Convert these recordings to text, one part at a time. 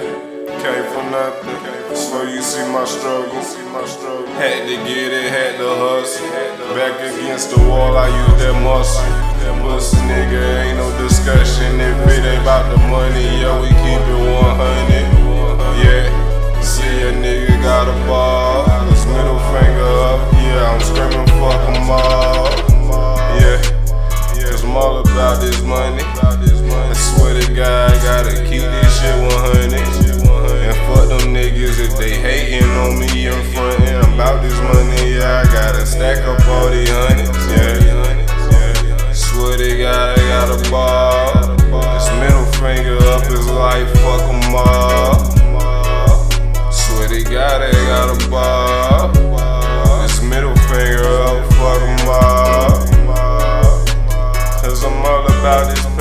Came from nothing. So you see my struggle. Had to get it, had to hustle. Back against the wall, I use that muscle. That pussy nigga, ain't no discussion. If it ain't about the money, yeah, we keep it 100. Swear to God, I got a ball. This middle finger up, fuck 'em all. Cause I'm all about this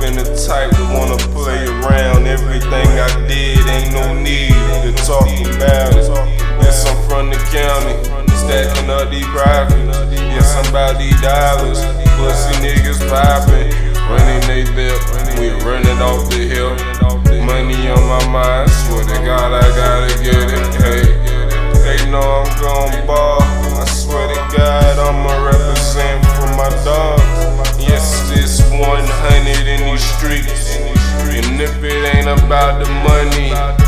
been the type to wanna play around. Everything I did ain't no need to talk about it. Yes, I'm from the county, stacking up these profits. Yes, I'm about these dollars. Pussy niggas poppin', running they belt. We running off the hill. Money on my mind, swear to God I gotta get it. Hey, they know I'm gon' ball. Streets. And if it ain't about the money,